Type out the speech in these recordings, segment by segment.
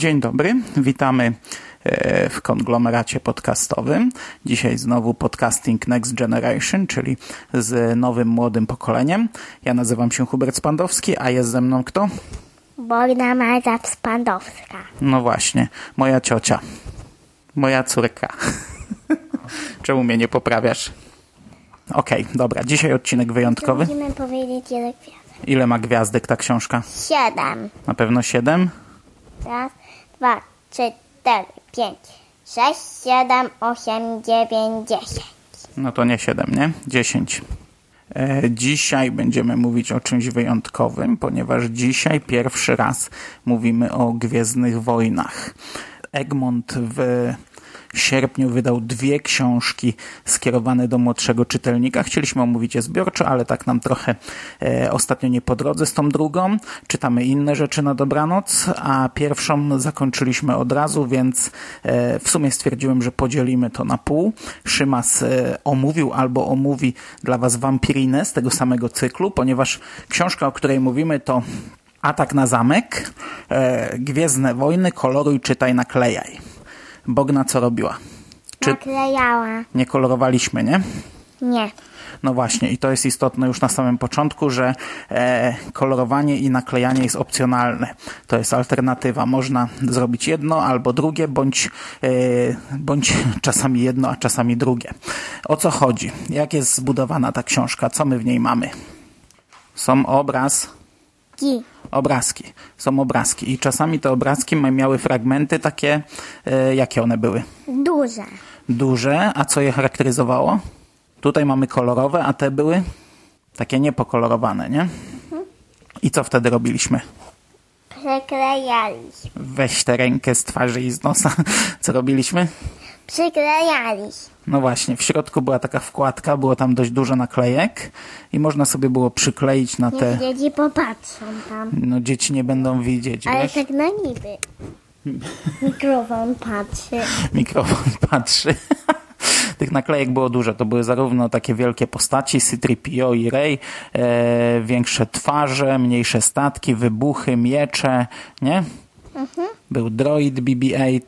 Dzień dobry, witamy e, w konglomeracie podcastowym. Dzisiaj znowu podcasting Next Generation, czyli z nowym, młodym pokoleniem. Ja nazywam się Hubert Spandowski, a jest ze mną kto? Bogna Maja Spandowska. No właśnie, moja ciocia. Moja córka. Czemu mnie nie poprawiasz? Okej, dobra. Dzisiaj odcinek wyjątkowy. Musimy powiedzieć ile gwiazdek. Ile ma gwiazdek ta książka? Siedem. Na pewno siedem? Raz, dwa, trzy, cztery, pięć, sześć, siedem, osiem, dziewięć, dziesięć. No to nie siedem, nie? Dziesięć. E, Dzisiaj będziemy mówić o czymś wyjątkowym, ponieważ dzisiaj pierwszy raz mówimy o Gwiezdnych Wojnach. Egmont w sierpniu wydał dwie książki skierowane do młodszego czytelnika. Chcieliśmy omówić je zbiorczo, ale tak nam trochę e, ostatnio nie po drodze z tą drugą. Czytamy inne rzeczy na dobranoc, a pierwszą zakończyliśmy od razu, więc e, w sumie stwierdziłem, że podzielimy to na pół. Szymas e, omówił albo omówi dla Was Vampirinę z tego samego cyklu, ponieważ książka, o której mówimy, to Atak na zamek, e, Gwiezdne wojny, koloruj, czytaj, naklejaj. Bogna co robiła? Czy Naklejała. nie kolorowaliśmy, nie? Nie. No właśnie, i to jest istotne już na samym początku, że e, kolorowanie i naklejanie jest opcjonalne. To jest alternatywa. Można zrobić jedno albo drugie, bądź, e, bądź czasami jedno, a czasami drugie. O co chodzi? Jak jest zbudowana ta książka? Co my w niej mamy? Są obraz, Ki. obrazki. Są obrazki i czasami te obrazki miały fragmenty takie, e, jakie one były? Duże. duże, a co je charakteryzowało? Tutaj mamy kolorowe, a te były takie niepokolorowane, nie? I co wtedy robiliśmy? Przyklejaliśmy. Weź tę rękę z twarzy i z nosa. Co robiliśmy? Przyklejaliśmy. No właśnie, w środku była taka wkładka, było tam dość dużo naklejek i można sobie było przykleić na Niech te... dzieci popatrzą tam. No dzieci nie będą widzieć, Ale wiesz? tak na niby. Mikrofon patrzy. Mikrofon patrzy. Tych naklejek było dużo. To były zarówno takie wielkie postaci, C-3PO i Rey, e, większe twarze, mniejsze statki, wybuchy, miecze, nie? Był droid BB-8.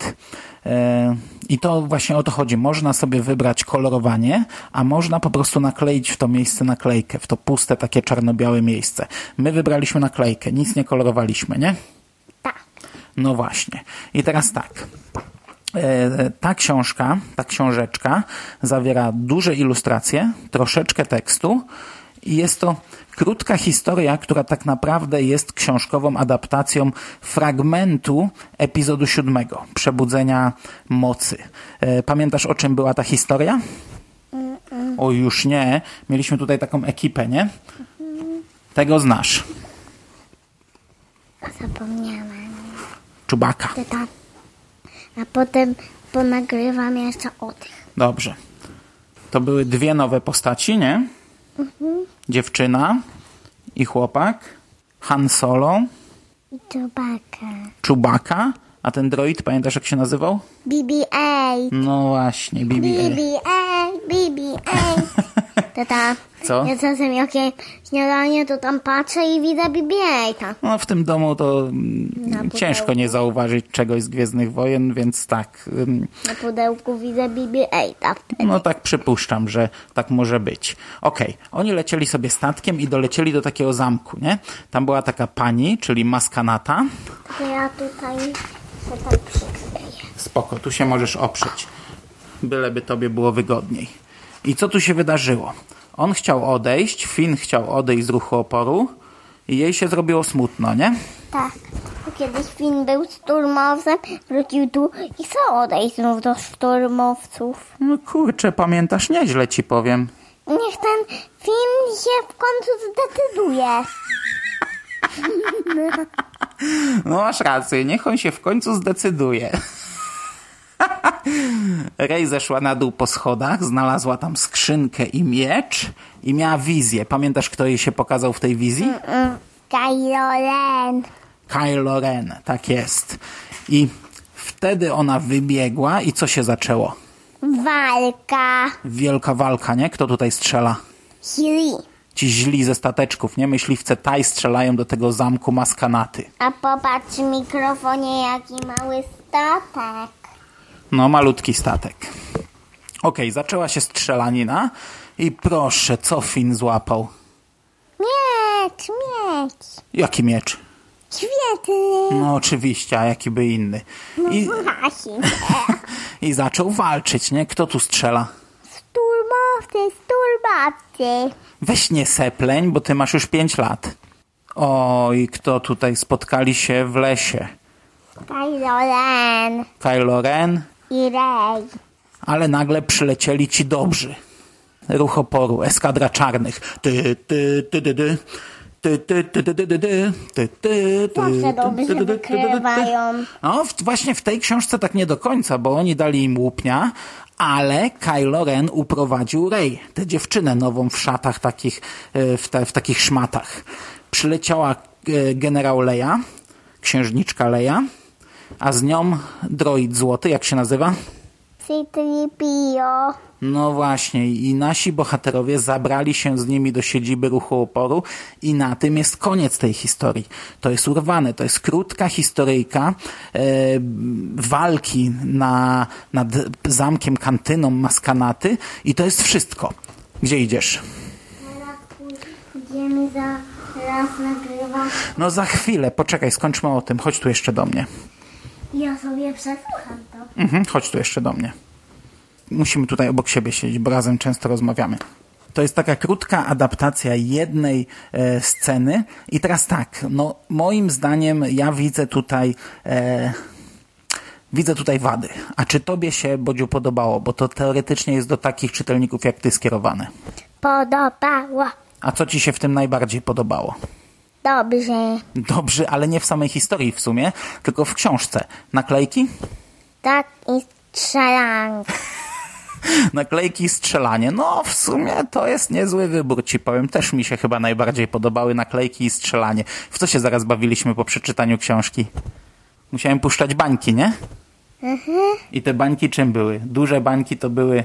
I to właśnie o to chodzi. Można sobie wybrać kolorowanie, a można po prostu nakleić w to miejsce naklejkę, w to puste, takie czarno-białe miejsce. My wybraliśmy naklejkę, nic nie kolorowaliśmy, nie? Tak. No właśnie. I teraz tak. E, Ta książka, ta książeczka zawiera duże ilustracje, troszeczkę tekstu i jest to krótka historia, która tak naprawdę jest książkową adaptacją fragmentu epizodu siódmego, Przebudzenia Mocy. E, Pamiętasz o czym była ta historia? O już nie. Mieliśmy tutaj taką ekipę, nie? Tego znasz. Zapomniałam. Czubaka. Tak. A potem ponagrywam jeszcze o tych. Dobrze. To były dwie nowe postaci, nie? Dziewczyna i chłopak. Han Solo, I Czubaka. Czubaka, a ten droid, pamiętasz jak się nazywał? BB-8. No właśnie, BB-8. BB-8, BB-8. Tata, Co? ja czasem jakie śniadanie, to tam patrzę i widzę BB-8. No w tym domu to mm, pudełku. ciężko nie zauważyć czegoś z Gwiezdnych Wojen, więc tak, ym, Na pudełku widzę BB-8 wtedy. no tak przypuszczam, że tak może być. Okej, oni lecieli sobie statkiem i dolecieli do takiego zamku, nie? Tam była taka pani, czyli maskanata. To ja tutaj się tak przykleję. Spoko, tu się możesz oprzeć. Byleby tobie było wygodniej. I co tu się wydarzyło? On chciał odejść, Finn chciał odejść z ruchu oporu i jej się zrobiło smutno, nie? Tak. Kiedyś Finn był szturmowcem, wrócił tu i chce odejść znów do szturmowców. No kurczę, pamiętasz nieźle ci powiem. Niech ten Finn się w końcu zdecyduje. No masz rację, niech on się w końcu zdecyduje. Rej zeszła na dół po schodach, znalazła tam skrzynkę i miecz i miała wizję. Pamiętasz, kto jej się pokazał w tej wizji? Kylo Ren. Kylo Ren, tak jest. I wtedy ona wybiegła i co się zaczęło? Walka. Wielka walka, nie? Kto tutaj strzela? Siri. Ci źli ze stateczków, nie? Myśliwce Taj strzelają do tego zamku maskanaty. A popatrz w mikrofonie, jaki mały statek. No, malutki statek. Okej, zaczęła się strzelanina i proszę, co Finn złapał? Miecz, miecz. Jaki miecz? Świetny. No oczywiście, a jaki by inny. I, Właśnie. I zaczął walczyć, nie? Kto tu strzela? Sturmowcy, sturmowcy. Weź nie sepleń, bo ty masz już pięć lat. Oj, kto tutaj spotkali się w lesie? Kylo Ren Kylo Ren, i Rey. ale nagle przylecieli ci dobrzy. Ruch oporu, eskadra czarnych. Ty, ty, ty, ty, ty. Ty, ty, ty, ty, ty, ty, ty, ty, ty, ty, Zawsze dobrze ty, ty, ty, ty, ty, ty. wykrywają. No, właśnie w tej książce tak nie do końca, bo oni dali im łupnia, ale Kylo Ren uprowadził Rey, tę dziewczynę nową w szatach takich, e, w, te, w takich szmatach. Przyleciała e, generał Leia, księżniczka Leia, a z nią droid złoty, jak się nazywa? C-3PO. No właśnie, i nasi bohaterowie zabrali się z nimi do siedziby ruchu oporu i na tym jest koniec tej historii. To jest urwane, to jest krótka historyjka e, walki na, nad zamkiem, kantyną Maskanaty i to jest wszystko. Gdzie idziesz? Idziemy za raz nagrywać. No za chwilę, poczekaj, skończmy o tym. Chodź tu jeszcze do mnie. Sobie przesłucham to. Mhm, chodź tu jeszcze do mnie. Musimy tutaj obok siebie siedzieć, bo razem często rozmawiamy. To jest taka krótka adaptacja jednej e, sceny. I teraz tak, no moim zdaniem ja widzę tutaj e, widzę tutaj wady. A czy tobie się, Bodziu, podobało? Bo to teoretycznie jest do takich czytelników jak ty skierowane. Podobało. A co ci się w tym najbardziej podobało? Dobrze. Dobrze, ale nie w samej historii w sumie, tylko w książce. Naklejki? Tak i strzelanka. Naklejki i strzelanie. No, w sumie to jest niezły wybór, ci powiem. Też mi się chyba najbardziej podobały naklejki i strzelanie. W co się zaraz bawiliśmy po przeczytaniu książki? Musiałem puszczać bańki, nie? I te bańki czym były? Duże bańki to były,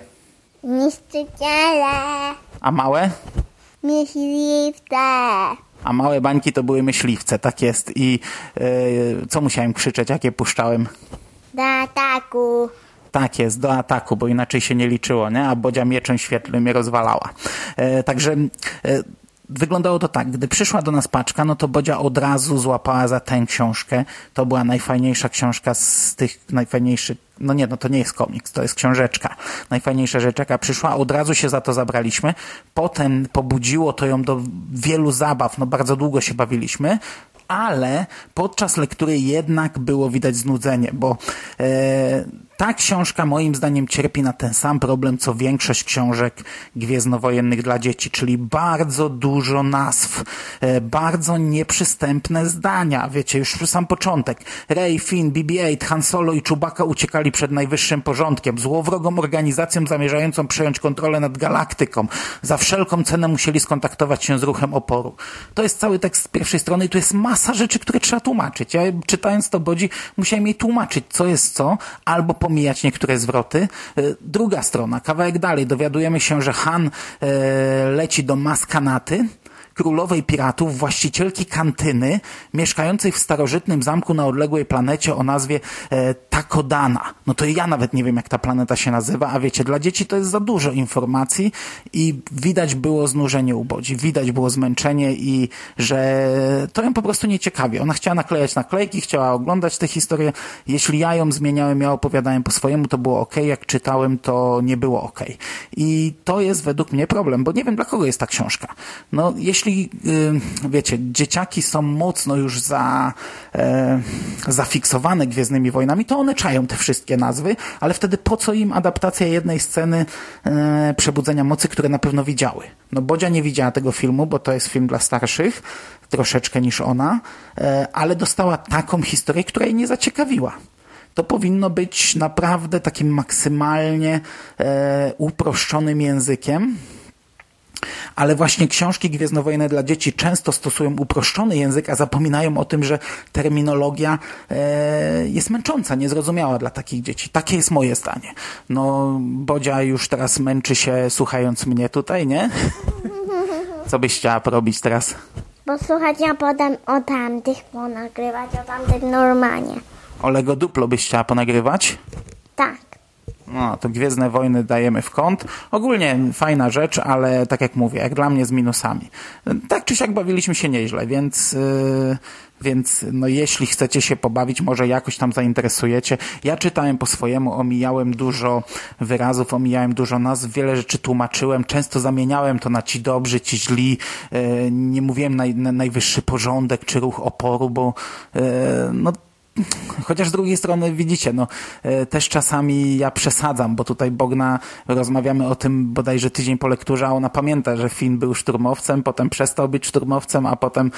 Niszczyciele. a małe? Myśliwce. A małe bańki to były myśliwce, tak jest. I yy, co musiałem krzyczeć, jak je puszczałem? Do ataku. Tak jest, do ataku, bo inaczej się nie liczyło, nie? A Bodzia mieczem świetlnym mnie rozwalała. E, także e, wyglądało to tak, gdy przyszła do nas paczka, no to Bodzia od razu złapała za tę książkę. To była najfajniejsza książka z tych najfajniejszych, no nie, no to nie jest komiks, to jest książeczka. Najfajniejsza rzecz, jaka przyszła, od razu się za to zabraliśmy. Potem pobudziło to ją do wielu zabaw, no bardzo długo się bawiliśmy ale podczas lektury jednak było widać znudzenie, bo e, ta książka moim zdaniem cierpi na ten sam problem, co większość książek gwiezdnowojennych dla dzieci, czyli bardzo dużo nazw, e, bardzo nieprzystępne zdania. Wiecie, już sam początek. Rey, Finn, BB-8, Han Solo i Chewbacca uciekali przed najwyższym porządkiem, złowrogą organizacją zamierzającą przejąć kontrolę nad galaktyką. Za wszelką cenę musieli skontaktować się z ruchem oporu. To jest cały tekst z pierwszej strony i tu jest masa rzeczy, które trzeba tłumaczyć. Ja czytając to Bodzi musiałem jej tłumaczyć, co jest co, albo pomijać niektóre zwroty. E, Druga strona, kawałek dalej, dowiadujemy się, że Han e, leci do Maskanaty, królowej piratów, właścicielki kantyny, mieszkającej w starożytnym zamku na odległej planecie o nazwie e, Takodana. No to ja nawet nie wiem, jak ta planeta się nazywa, a wiecie, dla dzieci to jest za dużo informacji i widać było znużenie u Bodzi, widać było zmęczenie i że to ją po prostu nie ciekawi. Ona chciała naklejać naklejki, chciała oglądać tę historię. Jeśli ja ją zmieniałem, ja opowiadałem po swojemu, to było ok, jak czytałem, to nie było ok. I to jest według mnie problem, bo nie wiem, dla kogo jest ta książka. No, jeśli jeśli, y, wiecie, dzieciaki są mocno już za, e, zafiksowane Gwiezdnymi Wojnami, to one czają te wszystkie nazwy, ale wtedy po co im adaptacja jednej sceny e, Przebudzenia Mocy, które na pewno widziały? No Bodzia nie widziała tego filmu, bo to jest film dla starszych, troszeczkę niż ona, e, ale dostała taką historię, która jej nie zaciekawiła to powinno być naprawdę takim maksymalnie e, uproszczonym językiem. Ale właśnie książki gwiezdnowojenne dla dzieci często stosują uproszczony język, a zapominają o tym, że terminologia e, jest męcząca, niezrozumiała dla takich dzieci. Takie jest moje zdanie. No, Bodzia już teraz męczy się słuchając mnie tutaj, nie? Co byś chciała porobić teraz? Posłuchać, a potem o tamtych ponagrywać, o tamtych normalnie. Olego Duplo byś chciała ponagrywać? No, to Gwiezdne Wojny dajemy w kąt. Ogólnie fajna rzecz, ale tak jak mówię, jak dla mnie z minusami. Tak czy siak bawiliśmy się nieźle, więc, yy, więc no jeśli chcecie się pobawić, może jakoś tam zainteresujecie. Ja czytałem po swojemu, omijałem dużo wyrazów, omijałem dużo nazw, wiele rzeczy tłumaczyłem, często zamieniałem to na ci dobrzy, ci źli. Yy, nie mówiłem na najwyższy porządek czy ruch oporu, bo yy, no Chociaż z drugiej strony widzicie, no e, też czasami ja przesadzam, bo tutaj Bogna rozmawiamy o tym bodajże tydzień po lekturze, a ona pamięta, że Finn był szturmowcem, potem przestał być szturmowcem, a potem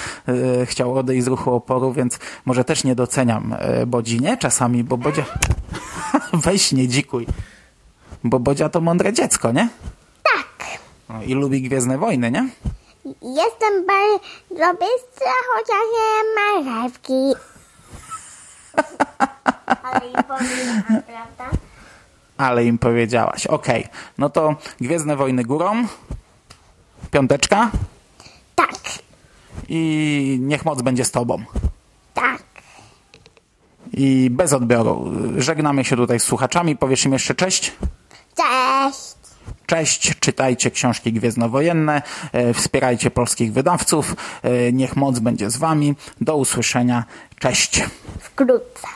e, chciał odejść z ruchu oporu, więc może też nie doceniam e, Bodzi, nie? Czasami, bo Bodzia... Weź nie dzikuj. Bo Bodzia to mądre dziecko, nie? Tak. No, I lubi Gwiezdne Wojny, nie? Jestem bardzo bystra, chociaż nie marchewki. Ale i powiem, prawda? Ale im powiedziałaś. Okej, no to Gwiezdne Wojny górą. Piąteczka. Tak, I niech moc będzie z tobą. tak. I bez odbioru. Żegnamy się tutaj z słuchaczami. Powiesz im jeszcze? Cześć. Cześć, czytajcie książki gwiezdnowojenne, e, wspierajcie polskich wydawców. E, niech moc będzie z wami. Do usłyszenia. Cześć. Wkrótce.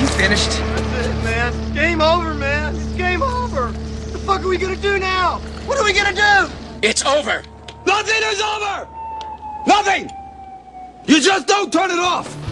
You finished? That's it, man. Game over, man. It's game over. What the fuck are we gonna do now? What are we gonna do? It's over. Nothing is over! Nothing! You just don't turn it off!